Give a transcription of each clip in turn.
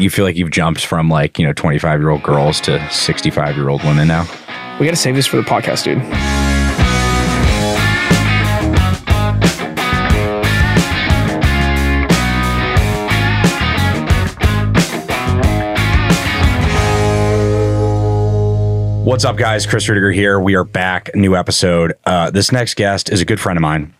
You feel like you've jumped from like, you know, 25 year old girls to 65 year old women now? We got to save this for the podcast, dude. What's up, guys? Chris Rudiger here. We are back. New episode. Uh, this next guest is a good friend of mine.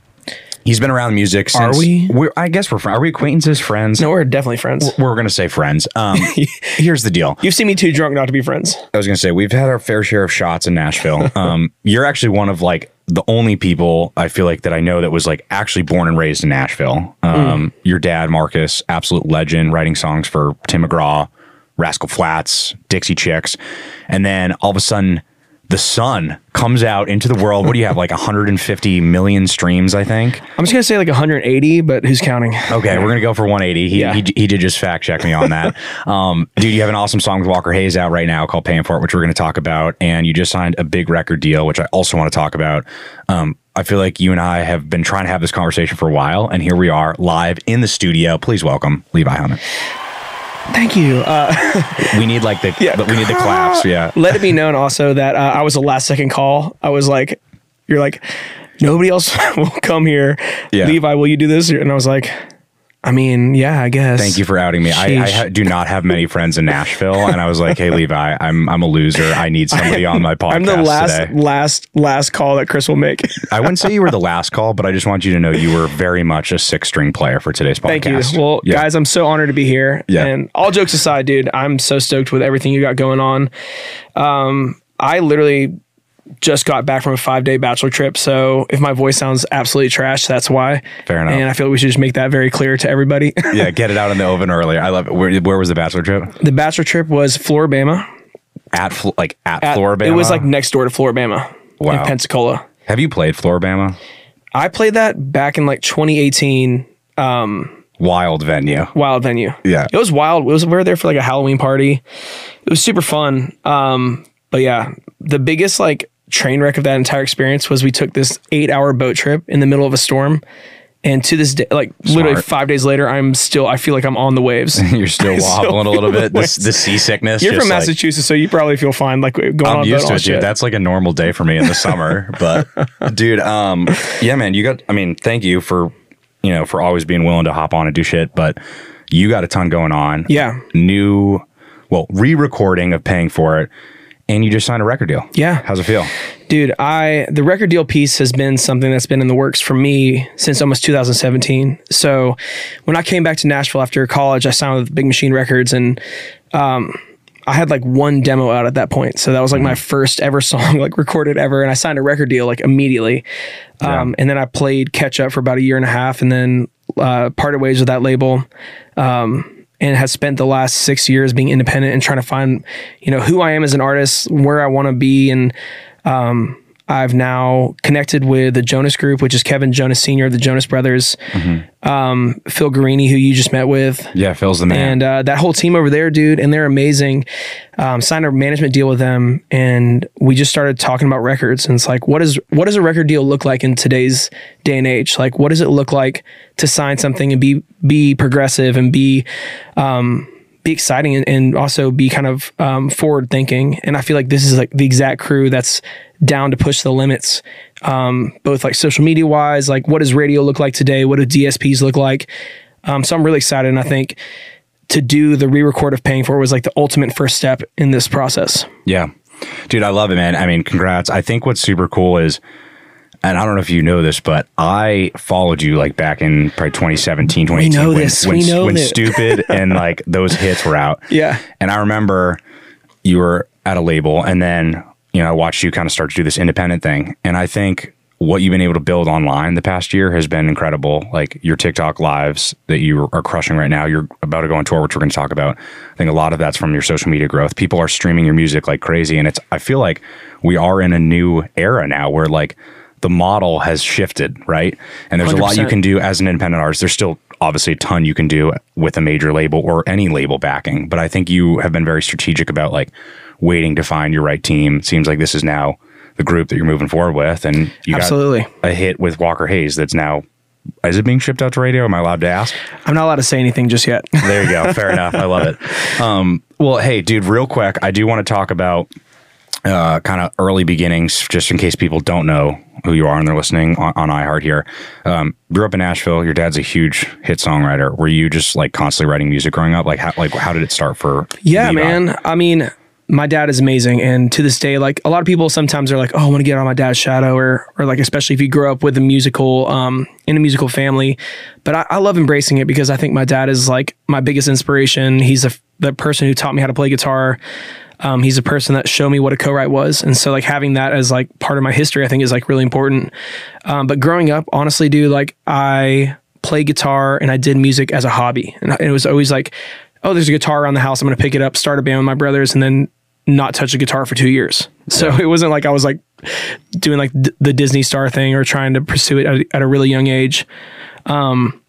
He's been around music since. Are we? We're, I guess we're friends. Are we acquaintances, friends? No, we're definitely friends. We're going to say friends. Um, here's the deal. You've seen me too drunk not to be friends. I was going to say we've had our fair share of shots in Nashville. Um, you're actually one of like the only people I feel like that I know that was like actually born and raised in Nashville. Um, Your dad, Marcus, absolute legend, writing songs for Tim McGraw, Rascal Flatts, Dixie Chicks, and then all of a sudden. The son comes out into the world. What do you have? Like 150 million streams, I think. I'm just gonna say like 180, but who's counting? Okay, we're gonna go for 180. He, Yeah. he, he did just fact check me on that. um, dude, you have an awesome song with Walker Hayes out right now called "Paying for It," which we're gonna talk about, and you just signed a big record deal, which I also want to talk about. Um, I feel like you and I have been trying to have this conversation for a while, and here we are live in the studio. Please welcome Levi Hummon. Thank you. Uh, We need like the Yeah. but we need the claps. Yeah. let it be known also that uh, I was a last second call. I was like, "You're like, nobody else will come here." Yeah. Levi, will you do this? And I was like, "I mean, yeah, I guess." Thank you for outing me. I, I ha- do not have many friends in Nashville, and I was like, "Hey, Levi, I'm I'm a loser. I need somebody on my podcast I'm the last, today." last, last call that Chris will make. I wouldn't say you were the last call, but I just want you to know you were very much a six string player for today's podcast. Thank you. Well, Yeah. guys, I'm so honored to be here. Yeah. And all jokes aside, dude, I'm so stoked with everything you got going on. Um, I literally just got back from a five day bachelor trip. So if my voice sounds absolutely trash, that's why. Fair enough. And I feel like we should just make that very clear to everybody. yeah, get it out in the oven earlier. I love it. Where, where was the bachelor trip? the bachelor trip was Floribama. At like at, At- Floribama. It was like next door to Floribama Wow. in Pensacola. Have you played Floribama? I played that back in like 2018 Um, Wild venue. wild venue. Yeah. It was wild. It was we were there for like a Halloween party. It was super fun. Um, but yeah, the biggest like train wreck of that entire experience was we took this eight hour boat trip in the middle of a storm. And to this day, like literally five days later, I'm still I feel like I'm on the waves. You're still wobbling a little bit. This waves. the seasickness. You're from like- Massachusetts, so you probably feel fine. Like going on I'm a used to it, dude. That's like a normal day for me in the summer. But dude, um, yeah, man, you got. I mean, thank you for you know for always being willing to hop on and do shit. But you got a ton going on. Yeah. New, well, re-recording of paying for it, and you just signed a record deal. Yeah. How's it feel? Dude, I the record deal piece has been something that's been in the works for me since almost 2017. So when I came back to Nashville after college, I signed with Big Machine Records and um, I had like one demo out at that point. So that was like my first ever song like recorded ever and I signed a record deal like immediately. Um, and then I played catch up for about a year and a half and then uh, parted ways with that label. Um, and has spent the last six years being independent and trying to find, you know, who I am as an artist, where I want to be, and um, I've now connected with the Jonas Group, which is Kevin Jonas Senior, the Jonas Brothers, um, Phil Guerini, who you just met with, Yeah, Phil's the man. and uh, that whole team over there, dude, and they're amazing. Um, signed a management deal with them, and we just started talking about records. And it's like, what is what does a record deal look like in today's day and age? Like, what does it look like to sign something and be be progressive and be um, be exciting and, and also be kind of um, forward thinking? And I feel like this is like the exact crew that's down to push the limits, um, both like social media wise, like what does radio look like today? What do DSPs look like? Um, so I'm really excited, and I think to do the re-record of paying for it was like the ultimate first step in this process. Yeah. Dude, I love it, man. I mean, congrats. I think what's super cool is, and I don't know if you know this, but I followed you like back in probably 2017, 2018. know when, this. When, We know when that. Stupid and like those hits were out. Yeah. And I remember you were at a label and then, you know, I watched you kind of start to do this independent thing. And I think what you've been able to build online the past year has been incredible. Like your TikTok lives that you are crushing right now. You're about to go on tour, which we're going to talk about. I think a lot of that's from your social media growth. People are streaming your music like crazy. And it's, I feel like we are in a new era now where like the model has shifted, right? And there's a lot you can do as an independent artist. There's still obviously a ton you can do with a major label or any label backing. But I think you have been very strategic about like waiting to find your right team. Seems like this is now the group that you're moving forward with. And you Absolutely. got a hit with Walker Hayes that's now is it being shipped out to radio? Am I allowed to ask? I'm not allowed to say anything just yet. There you go. Fair enough. I love it. Um, well, hey, dude, real quick, I do want to talk about uh, kind of early beginnings, just in case people don't know who you are and they're listening on, on iHeart here. Um, grew up in Nashville. Your dad's a huge hit songwriter. Were you just like constantly writing music growing up? Like, how, like how did it start for? Yeah, Bebop? man. I mean, my dad is amazing, and to this day, like a lot of people sometimes are like, "Oh, I want to get on my dad's shadow," or or like especially if you grow up with a musical, um, in a musical family. But I, I love embracing it because I think my dad is like my biggest inspiration. He's the person who taught me how to play guitar. Um, he's a person that showed me what a co-write was, and so like having that as like part of my history, I think is like really important. Um, but growing up, honestly, dude, like I play guitar and I did music as a hobby, and it was always like, oh, there's a guitar around the house, I'm gonna pick it up, start a band with my brothers, and then not touch a guitar for two years. So it wasn't like I was like doing like d- the Disney star thing or trying to pursue it at a, at a really young age. Um,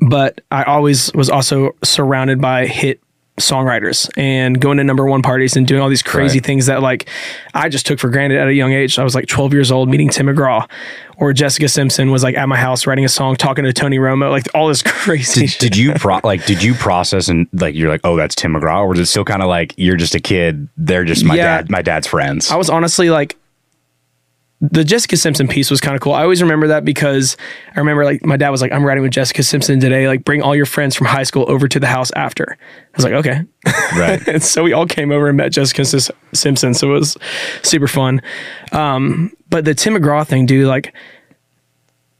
but I always was also surrounded by hit songwriters and going to number one parties and doing all these crazy Right. things that like I just took for granted at a young age. I was like 12 years old meeting Tim McGraw or Jessica Simpson was like at my house writing a song, talking to Tony Romo, like all this crazy Did, did you pro- like? Did you process and like you're like, oh, that's Tim McGraw, or was it still kind of like you're just a kid? They're just my Yeah. dad, my dad's friends. I was honestly like, the Jessica Simpson piece was kind of cool. I always remember that because I remember like my dad was like, I'm riding with Jessica Simpson today. Like, bring all your friends from high school over to the house after. I was like, okay. right. and so we all came over and met Jessica Sis- Simpson. So it was super fun. Um, but the Tim McGraw thing, dude, like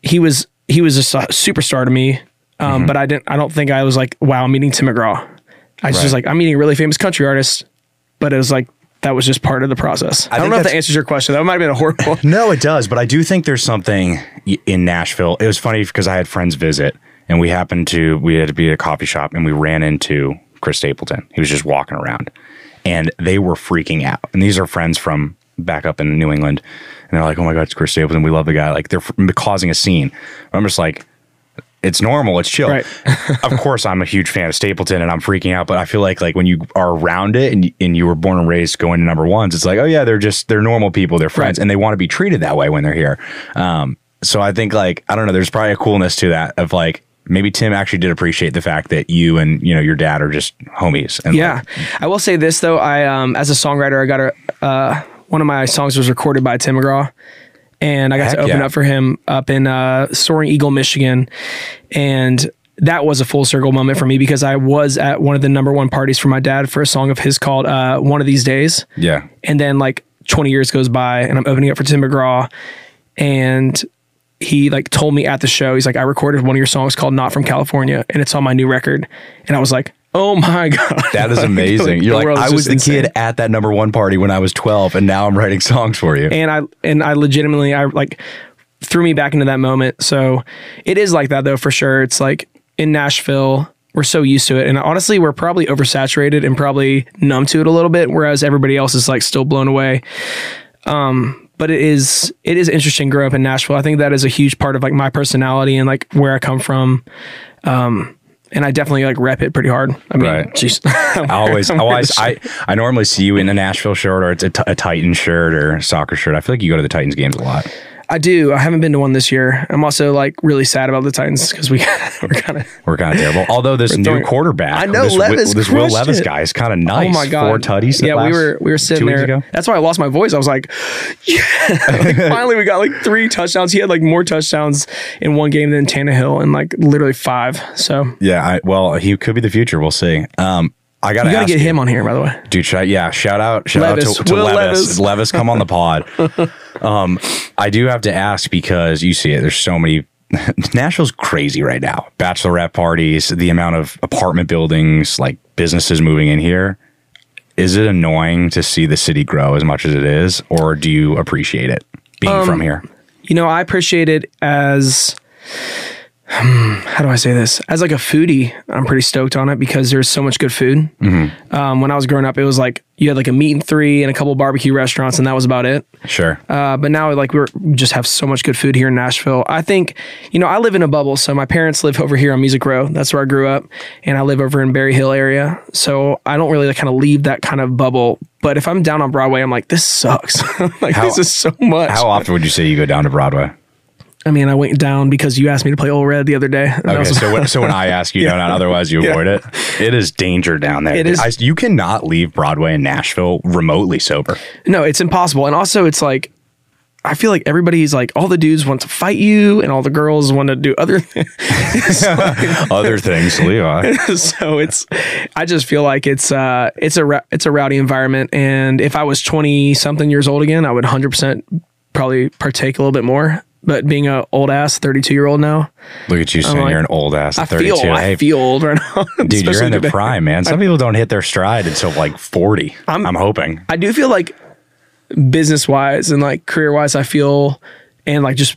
he was he was a superstar to me. Um, but I didn't. I don't think I was like, wow, I'm meeting Tim McGraw. I was Right. just like, I'm meeting a really famous country artist. But it was like that was just part of the process. I, don't know if that answers your question. That might have been a horrible. No, it does, but I do think there's something in Nashville. It was funny because I had friends visit, and we happened to we had to be at a coffee shop, and we ran into Chris Stapleton. He was just walking around, and they were freaking out. And these are friends from back up in New England, and they're like, "Oh my god, it's Chris Stapleton. We love the guy." Like they're causing a scene. I'm just like. It's normal. It's chill. Right. of course, I'm a huge fan of Stapleton, and I'm freaking out. But I feel like like when you are around it, and and you were born and raised going to number ones, it's like, oh yeah, they're just they're normal people, they're friends, Right. and they want to be treated that way when they're here. Um, so I think like I don't know, there's probably a coolness to that of like maybe Tim actually did appreciate the fact that you and you know your dad are just homies. And Yeah, I will say this though. I um as a songwriter, I got a uh, one of my songs was recorded by Tim McGraw, and I got Heck to open yeah. up for him up in uh, Soaring Eagle, Michigan, and that was a full circle moment for me because I was at one of the number one parties for my dad for a song of his called uh, "One of These Days." yeah, and then like 20 years goes by and I'm opening up for Tim McGraw and he like told me at the show, he's like, I recorded one of your songs called Not From California and it's on my new record. And I was like, Oh my God. That is amazing. You're like, I was the insane. kid at that number one party when I was 12, and now I'm writing songs for you. and I and I legitimately I like threw me back into that moment. So it is like that though for sure. It's like in Nashville, we're so used to it, and honestly, we're probably oversaturated and probably numb to it a little bit, whereas everybody else is like still blown away. Um, but it is it is interesting growing up in Nashville. I think that is a huge part of like my personality and like where I come from. Um, and I definitely like rep it pretty hard. I mean, Right. jeez. I always, I always, I, I normally see you in a Nashville shirt or it's a, t- a Titan shirt or soccer shirt. I feel like you go to the Titans games a lot. I do. I haven't been to one this year. I'm also like really sad about the Titans because we we're kind of We're kind of terrible. Although this new throwing- quarterback, I know, this, Levis this Will Levis it. guy is kind of nice. Oh my god! four tutties. Yeah, we were we were sitting there. ago. That's why I lost my voice. I was like, yeah. like, finally we got like three touchdowns. He had like more touchdowns in one game than Tannehill, and like literally five. So Yeah, I, well, he could be the future. We'll see. Um, I got to got to ask get you, him on here, by the way. dude. Shout, yeah, shout out, shout Levis. out to, to Levis. Levis. Levis, come on the pod. um, I do have to ask because you see it. There's so many. Nashville's crazy right now. Bachelorette parties, the amount of apartment buildings, like businesses moving in here. Is it annoying to see the city grow as much as it is, or do you appreciate it being Um, from here? You know, I appreciate it as how do I say this? As like a foodie, I'm pretty stoked on it because there's so much good food. Mm-hmm. Um, when I was growing up, it was like you had like a meat and three and a couple barbecue restaurants, and that was about it. Sure. Uh, but now, like we're, we just have so much good food here in Nashville. I think, you know, I live in a bubble. So my parents live over here on Music Row. That's where I grew up, and I live over in Berry Hill area. So I don't really like, kind of leave that kind of bubble. But if I'm down on Broadway, I'm like, this sucks. like How- this is so much. How often would you say you go down to Broadway? I mean, I went down because you asked me to play Ole Red the other day. Okay, was- so when, so when I ask you, no, not otherwise you Yeah. avoid it. It is danger down there. It is- I, you cannot leave Broadway in Nashville remotely sober. no, it's impossible. And also, it's like. I feel like everybody's like all the dudes want to fight you and all the girls want to do other things. Other things, Levi. so it's I just feel like it's uh it's a it's a rowdy environment and if I was 20 something years old again I would 100% probably partake a little bit more but being an old ass 32 year old now Look at you saying like- you're an old ass I at 32. feel I Hey, feel old right now dude, you're in the today. prime, man. Some people don't hit their stride until like 40. I'm, I'm hoping. I do feel like business wise and like career wise I feel and like just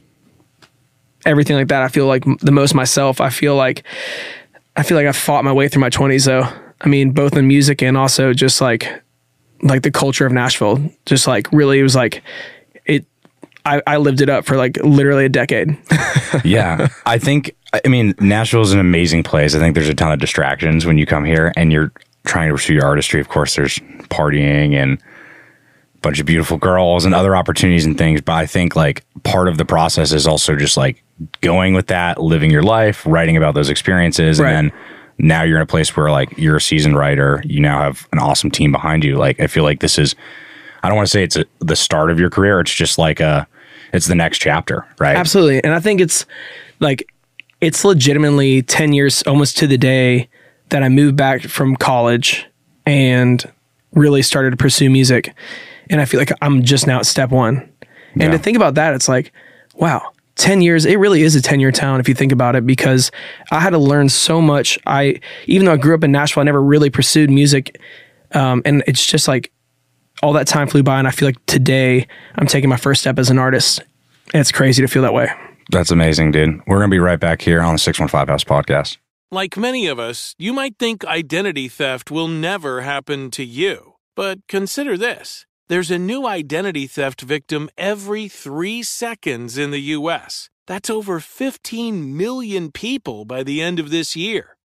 everything like that I feel like the most myself I feel like I feel like I fought my way through my 20s though I mean both in music and also just like like the culture of Nashville just like really it was like I, I lived it up for like literally a decade yeah. I think, I mean, Nashville is an amazing place. I think there's a ton of distractions when you come here and you're trying to pursue your artistry. Of course, there's partying and a bunch of beautiful girls and other opportunities and things. But I think like part of the process is also just like going with that, living your life, writing about those experiences. Right. And then now you're in a place where like you're a seasoned writer. You now have an awesome team behind you. Like, I feel like this is, I don't want to say it's a, the start of your career. It's just like a, it's the next chapter, right? Absolutely. And I think it's like it's legitimately 10 years almost to the day that I moved back from college and really started to pursue music. And I feel like I'm just now at step 1. And Yeah. to think about that, it's like, wow, 10 years, it really is a 10 year town if you think about it because I had to learn so much. I even though I grew up in Nashville, I never really pursued music. Um, and it's just like all that time flew by and I feel like today I'm taking my first step as an artist. And it's crazy to feel that way. That's amazing, dude. We're going to be right back here on the 615 House podcast. Like many of us, you might think identity theft will never happen to you. But consider this there's a new identity theft victim every three seconds in the U.S. That's over 15 million people by the end of this year,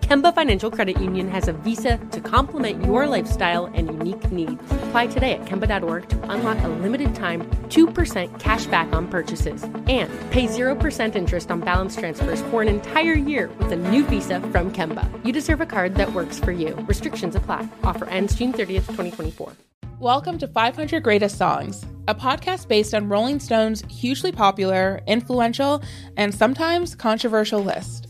Kemba Financial Credit Union has a visa to complement your lifestyle and unique needs. Apply today at Kemba.org to unlock a limited time 2% cash back on purchases and pay 0% interest on balance transfers for an entire year with a new visa from Kemba. You deserve a card that works for you. Restrictions apply. Offer ends June 30th, 2024. Welcome to 500 Greatest Songs, a podcast based on Rolling Stone's hugely popular, influential, and sometimes controversial list.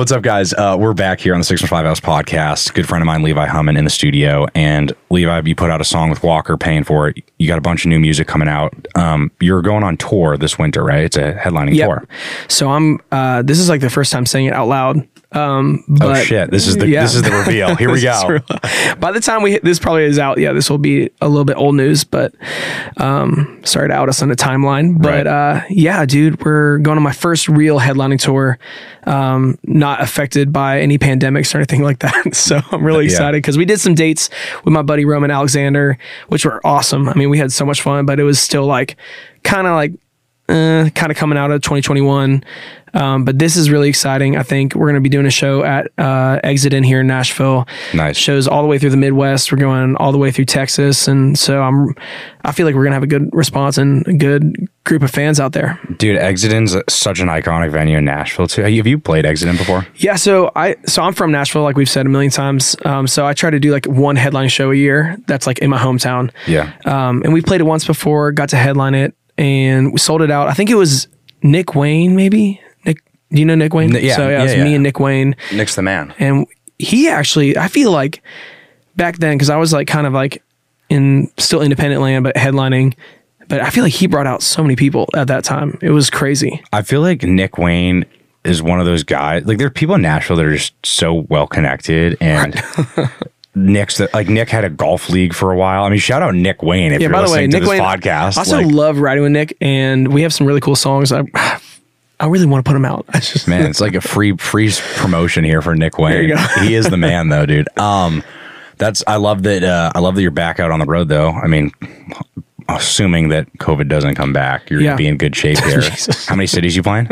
What's up, guys? Uh, we're back here on the Six and Five House podcast. Good friend of mine, Levi Hummon, in the studio. And Levi, you put out a song with Walker, paying for it. You got a bunch of new music coming out. Um, you're going on tour this winter, right? It's a headlining Yep. tour. So I'm. Uh, this is like the first time saying it out loud. Um, but oh shit! This is the yeah. this is the reveal. Here we go. By the time we hit, this probably is out. Yeah, this will be a little bit old news, but um, sorry to out us on the timeline. But Right. uh, yeah, dude, we're going on my first real headlining tour. Um, not affected by any pandemics or anything like that. So I'm really Yeah. excited because we did some dates with my buddy Roman Alexander, which were awesome. I mean, we had so much fun, but it was still like kind of like uh, kind of coming out of 2021. Um, but this is really exciting. I think we're going to be doing a show at uh, Exit/In here in Nashville. Nice. Shows all the way through the Midwest. We're going all the way through Texas, and so I'm. I feel like we're going to have a good response and a good group of fans out there. Dude, Exit/In's such an iconic venue in Nashville too. Have you played Exitin before? Yeah, so I so I'm from Nashville, like we've said a million times. Um, so I try to do like one headline show a year. That's like in my hometown. Yeah. Um, and we played it once before, got to headline it, and we sold it out. I think it was Nick Wayne, maybe. Nick, do you know Nick Wayne? N- yeah, So yeah, yeah, it was yeah. me and Nick Wayne, Nick's the man. and he actually, I feel like back then, because I was like kind of like in still independent land, but headlining. But I feel like he brought out so many people at that time. It was crazy. I feel like Nick Wayne is one of those guys. Like there are people in Nashville that are just so well connected, and Nick's the, like Nick had a golf league for a while. I mean, shout out Nick Wayne if Yeah, you're by the listening way, to Nick this Wayne. podcast. I also like, love riding with Nick, and we have some really cool songs. I, I really want to put them out. I just man, it's like a free free promotion here for Nick Wayne. he is the man, though, dude. Um, that's I love that. Uh, I love that you're back out on the road, though. I mean, assuming that COVID doesn't come back, you're Yeah. gonna be in good shape here. How many cities you playing?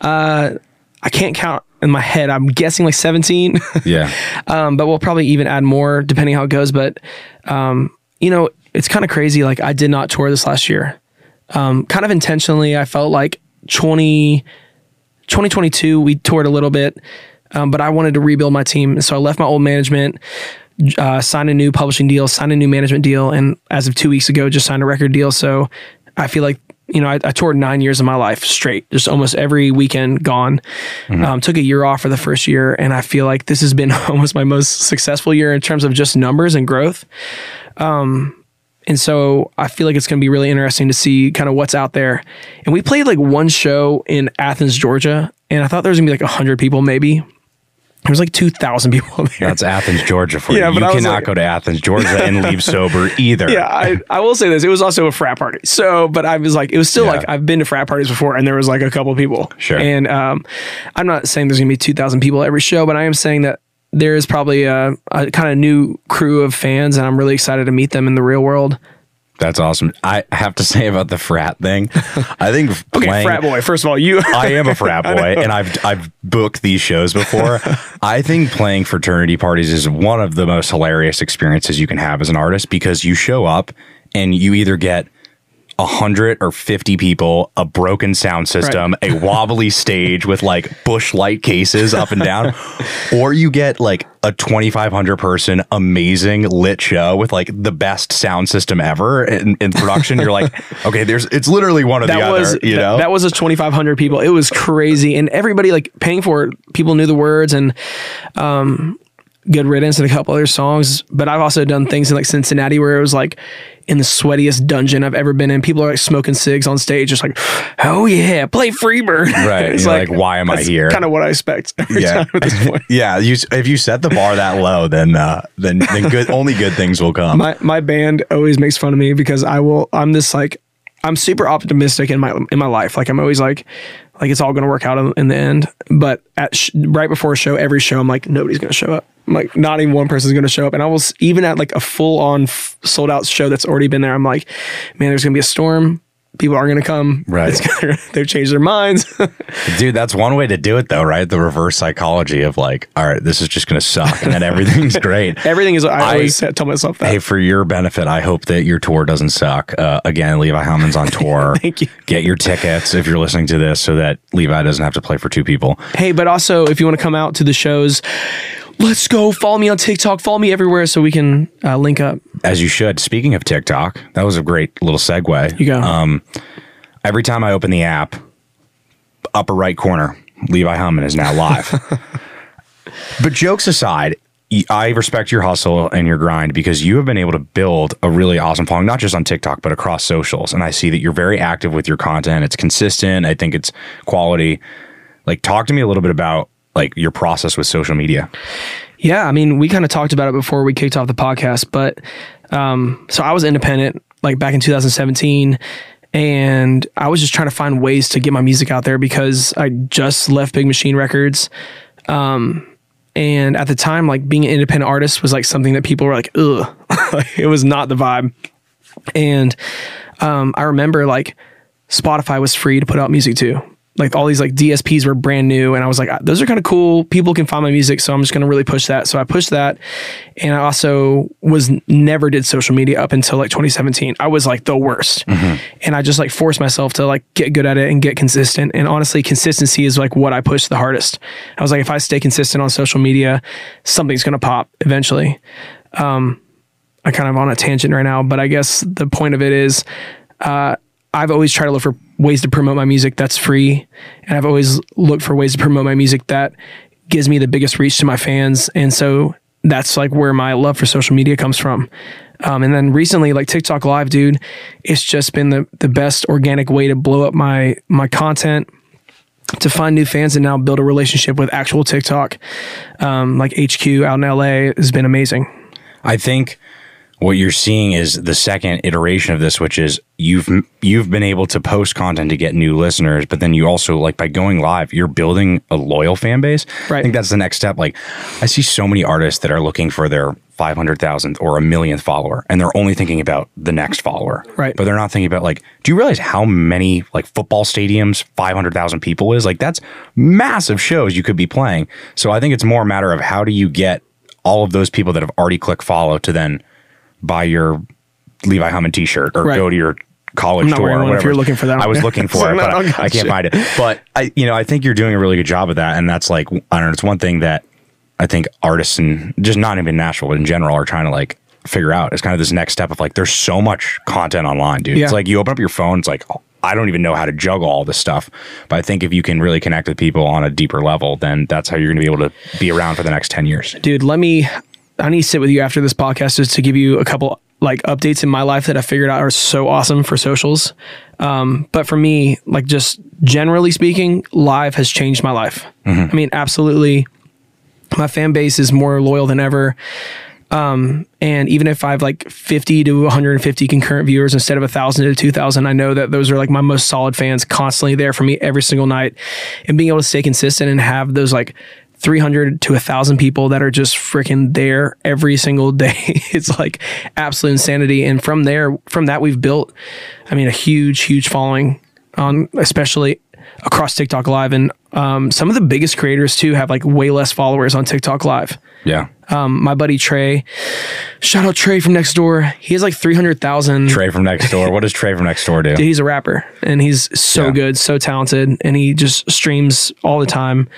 I can't count in my head. I'm guessing like 17. Yeah. um, but we'll probably even add more depending how it goes. But um, you know, it's kind of crazy. Like I did not tour this last year. Um, kind of intentionally, I felt like 20, 2022 we toured a little bit, um, but I wanted to rebuild my team, so I left my old management. Uh, signed a new publishing deal, signed a new management deal, and as of two weeks ago, just signed a record deal. So I feel like you know I, I toured nine years of my life straight, just almost every weekend gone. Um, took a year off for the first year, and I feel like this has been almost my most successful year in terms of just numbers and growth. Um, and so I feel like it's going to be really interesting to see kind of what's out there. And we played like one show in Athens, Georgia, and I thought there was going to be like 100 people maybe. There was like 2,000 people there. That's Athens, Georgia for Yeah, you. but You cannot like- go to Athens, Georgia and leave sober either. yeah, I, I will say this. It was also a frat party. So, but I was like, it was still Yeah. like, I've been to frat parties before and there was like a couple people. Sure. And um, I'm not saying there's going to be 2,000 people at every show, but I am saying that there is probably a, a kind of new crew of fans and I'm really excited to meet them in the real world. That's awesome. I have to say about the frat thing. I think Okay, playing, frat boy. First of all, you. I am a frat boy, and I've I've booked these shows before. I think playing fraternity parties is one of the most hilarious experiences you can have as an artist because you show up and you either get hundred or fifty people, a broken sound system, a wobbly stage with like bush light cases up and down, or you get like a twenty five hundred person amazing lit show with like the best sound system ever in, in production. You're like, okay, there's it's literally one or the that other. you that- know, that was a 2500 people it was crazy and everybody like paying for it people knew the words and um good riddance and a couple other songs but i've also done things in like cincinnati where it was like in the sweatiest dungeon i've ever been in people are like smoking cigs on stage just like oh yeah play freebird Right. You're like, why am I here? kind of what i expect Yeah. time at this point yeah, you if you set the bar that low, then uh, then then good only good things will come. my my band always makes fun of me because I will I'm this like I'm super optimistic in my in my life. Like I'm always like like it's all going to work out in, in the end. But at sh- right before a show, every show I'm like nobody's going to show up. I'm like not even one person's going to show up. And I was even at like a full on f- sold out show that's already been there. I'm like, man, there's going to be a storm. People aren't going to come. Right. Gonna, they've changed their minds. Dude, that's one way to do it though, right? The reverse psychology of like, all right, this is just gonna suck and then everything's great. Everything is. I, I- always tell myself that. Hey, for your benefit, I hope that your tour doesn't suck. Uh, again, Levi Hummon's on tour. Thank you. Get your tickets if you're listening to this so that Levi doesn't have to play for two people. Hey, but also if you want to come out to the shows, let's go. Follow me on TikTok. Follow me everywhere so we can uh, link up. As you should. Speaking of TikTok, that was a great little segue. You go. Um, every time I open the app, upper right corner, Levi Hummon is now live. but jokes aside, I respect your hustle and your grind because you have been able to build a really awesome following, not just on TikTok, but across socials. And I see that you're very active with your content. It's consistent. I think it's quality. Like, talk to me a little bit about like your process with social media. Yeah, I mean, we kind of talked about it before we kicked off the podcast, but um, so I was independent like back in 2017, and I was just trying to find ways to get my music out there because I just left Big Machine Records. Um, and at the time, like being an independent artist was like something that people were like, ugh, it was not the vibe. And um, I remember like Spotify was free to put out music too. Like all these like DSPs were brand new, and I was like, those are kind of cool. People can find my music, so I'm just gonna really push that. So I pushed that, and I also was never did social media up until like 2017. I was like the worst, and I just like forced myself to like get good at it and get consistent. And honestly, consistency is like what I push the hardest. I was like, if I stay consistent on social media, something's gonna pop eventually. Um, I kind of on a tangent right now, but I guess the point of it is, uh, I've always tried to look for ways to promote my music that's free, and I've always looked for ways to promote my music that gives me the biggest reach to my fans, and so that's like where my love for social media comes from. Um, and then recently, like TikTok Live, dude, it's just been the the best organic way to blow up my my content to find new fans and now build a relationship with actual TikTok. Um, like HQ out in LA has been amazing. I think what you're seeing is the second iteration of this, which is you've mm. you've been able to post content to get new listeners, but then you also like by going live, you're building a loyal fan base. Right. I think that's the next step. Like I see so many artists that are looking for their 500,000th or a millionth follower and they're only thinking about the next follower. Right. But they're not thinking about like, do you realize how many like football stadiums 500,000 people is? Like that's massive shows you could be playing. So I think it's more a matter of how do you get all of those people that have already clicked follow to then buy your Levi Hummon t-shirt or Right. go to your college not or one if whatever. you're looking for that I was looking for So it, but I, I can't you. find it. But I, you know, I think you're doing a really good job of that, and that's like I don't know. It's one thing that I think artists and just not even Nashville but in general are trying to like figure out. It's kind of this next step of like there's so much content online, dude. Yeah. It's like you open up your phone, it's like I don't even know how to juggle all this stuff. But I think if you can really connect with people on a deeper level, then that's how you're going to be able to be around for the next ten years. dude let me i need to sit with you after this podcast just to give you a couple like updates in my life that i figured out are so awesome for socials. Um, but for me like just generally speaking live has changed my life. I mean absolutely. My fan base is more loyal than ever. Um, and even if I have like 50 to 150 concurrent viewers instead of 1,000 to 2,000, I know that those are like my most solid fans constantly there for me every single night. And being able to stay consistent and have those like 300 to 1,000 people that are just freaking there every single day, it's like absolute insanity. And from there, from that, we've built, I mean, a huge, huge following on especially across TikTok Live. And um, some of the biggest creators too have like way less followers on TikTok Live Yeah. um, my buddy Trey. Shout out Trey from next door. He has like 300,000. Trey from next door. What does Trey from next door do? He's a rapper and he's so Yeah. good, so talented, and he just streams all the time.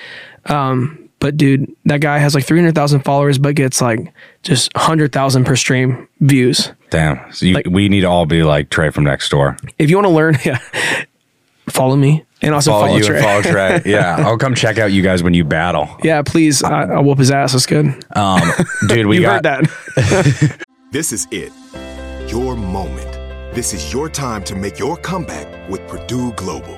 Um, but dude, that guy has like 300,000 followers, but gets like just 100,000 per stream views. Damn. So you, Like- we need to all be like Trey from next door. If you want to learn, yeah, follow me and also follow, follow you Trey. and follow Trey. Yeah, I'll come check out you guys when you battle. yeah, please, I, I'll whoop his ass. That's good. Um, dude, we you got heard that. This is it. Your moment. This is your time to make your comeback with Purdue Global.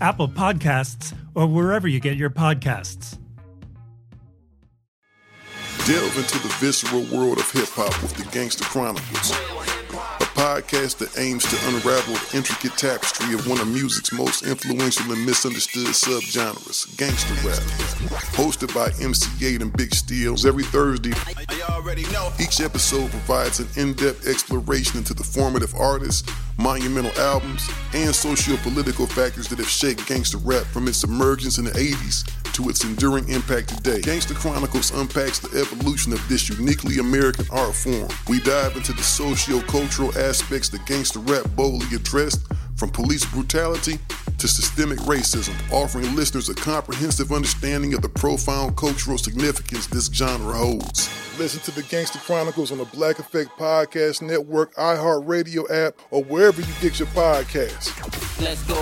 Apple Podcasts, or wherever you get your podcasts. Delve into the visceral world of hip hop with the Gangster Chronicles, a podcast that aims to unravel the intricate tapestry of one of music's most influential and misunderstood subgenres, gangster rap. Hosted by MC Eiht and Big Steels every Thursday. Each episode provides an in-depth exploration into the formative artists, monumental albums, and socio-political factors that have shaped gangster rap from its emergence in the 80s to its enduring impact today. Gangster Chronicles unpacks the evolution of this uniquely American art form. We dive into the socio-cultural aspects that gangster rap boldly addressed, from police brutality to systemic racism, offering listeners a comprehensive understanding of the profound cultural significance this genre holds. Listen to the Gangster Chronicles on the Black Effect Podcast Network, iHeartRadio app, or wherever you get your podcasts. Let's go.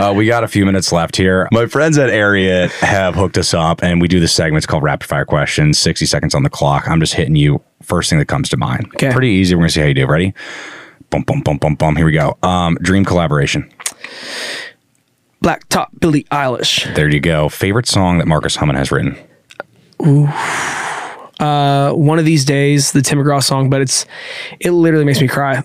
Uh, we got a few minutes left here. My friends at Ariat have hooked us up, and we do this segment. It's called Rapid Fire Questions. 60 seconds on the clock. I'm just hitting you first thing that comes to mind. Okay. Pretty easy. We're going to see how you do. Ready? Bum, bum, bum, bum, bum. Here we go. Um, dream collaboration. Black Top Billie Eilish. There you go. Favorite song that Marcus Hummon has written. Uh, one of these days, the Tim McGraw song, but it's it literally makes me cry.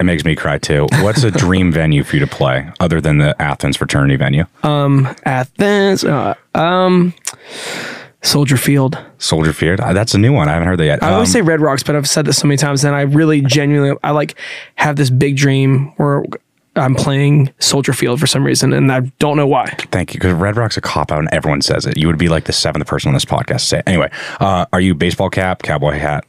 It makes me cry too. What's a dream venue for you to play other than the Athens fraternity venue? Um, Athens, uh, um, Soldier Field. Soldier Field. Uh, That's a new one. I haven't heard that yet. I always Um, say Red Rocks, but I've said this so many times, and I really genuinely, I like have this big dream where I'm playing Soldier Field for some reason, and I don't know why. Thank you, because Red Rock's a cop out and everyone says it. You would be like the seventh person on this podcast to say it. Anyway, uh, are you baseball cap, cowboy hat?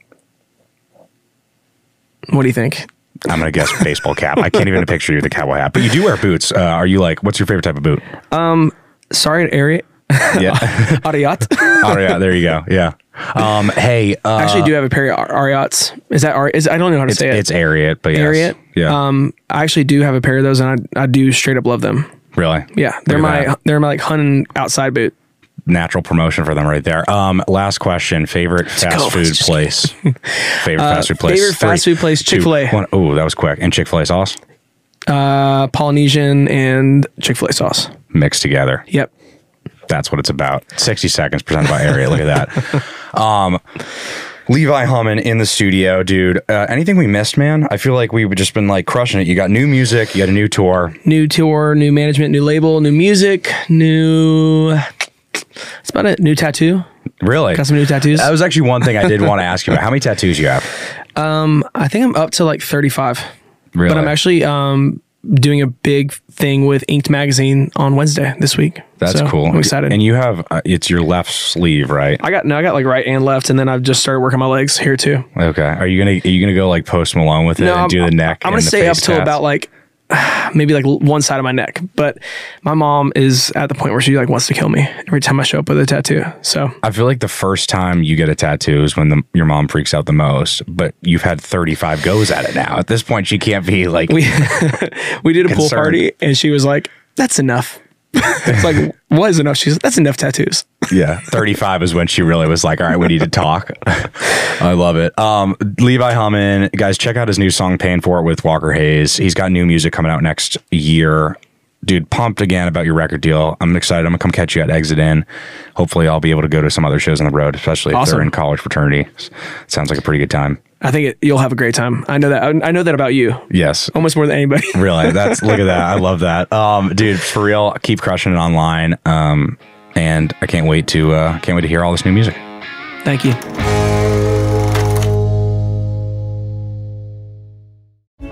What do you think? I'm gonna guess baseball cap. I can't even picture you with a cowboy hat, but you do wear boots. Uh, are you like? What's your favorite type of boot? Um, Sorry, Ari, Yeah, Ariat. yeah, there you go. Yeah. Um, hey, uh, I actually do have a pair of Ariats. Is that Ari? Is I don't know how to it's say it. it's Ariat, but yes. Ariat. Yeah, Um, I actually do have a pair of those, and I I do straight up love them. really. Yeah, they're my that. they're my like hunting outside boot. natural promotion for them right there. Um, last question: favorite fast go. food place. favorite fast food place. favorite fast food place, Chick-fil-A. one. Oh, that was quick. And Chick Fil A sauce Uh, Polynesian and Chick Fil A sauce. mixed together. Yep. That's what it's about. 60 seconds presented by Area. Look at that. Um, Levi Hummon in the studio, dude. Uh, anything we missed, man? I feel like we've just been like crushing it. You got new music, you got a new tour. New tour, new management, new label, new music, new. That's about it. New tattoo. Really? Got some new tattoos. That was actually one thing I did want to ask you about. How many tattoos you have? Um, I think I'm up to like 35. Really? But I'm actually um doing a big thing with Inked Magazine on Wednesday this week. That's So, cool. I'm excited. And you have uh, it's your left sleeve, right? I got no, I got like right and left, and then I've just started working my legs here too. Okay. Are you gonna are you gonna go like Post Malone with it and do the neck? I'm gonna and the stay up till about like maybe like one side of my neck. But my mom is at the point where she like wants to kill me every time I show up with a tattoo. So I feel like the first time you get a tattoo is when the, your mom freaks out the most, but you've had 35 goes at it now. At this point, she can't be like, we we did a pool party, and she was like, "That's enough." It's like, what is enough? She's like, that's enough tattoos. yeah, 35 is when she really was like, all right, we need to talk. I love it. Um, Levi Hummon, guys, check out his new song, Paying For It with Walker Hayes. He's got new music coming out next year. Dude, pumped again about your record deal. I'm excited. I'm gonna come catch you at Exit/In. Hopefully, I'll be able to go to some other shows on the road, especially if Awesome. they're in college fraternity. Sounds like a pretty good time. I think it, you'll have a great time. I know that. I, I know that about you Yes, almost more than anybody. Really? That's look at that. I love that. Um, dude, for real, keep crushing it online. Um, and I can't wait to uh, can't wait to hear all this new music. Thank you.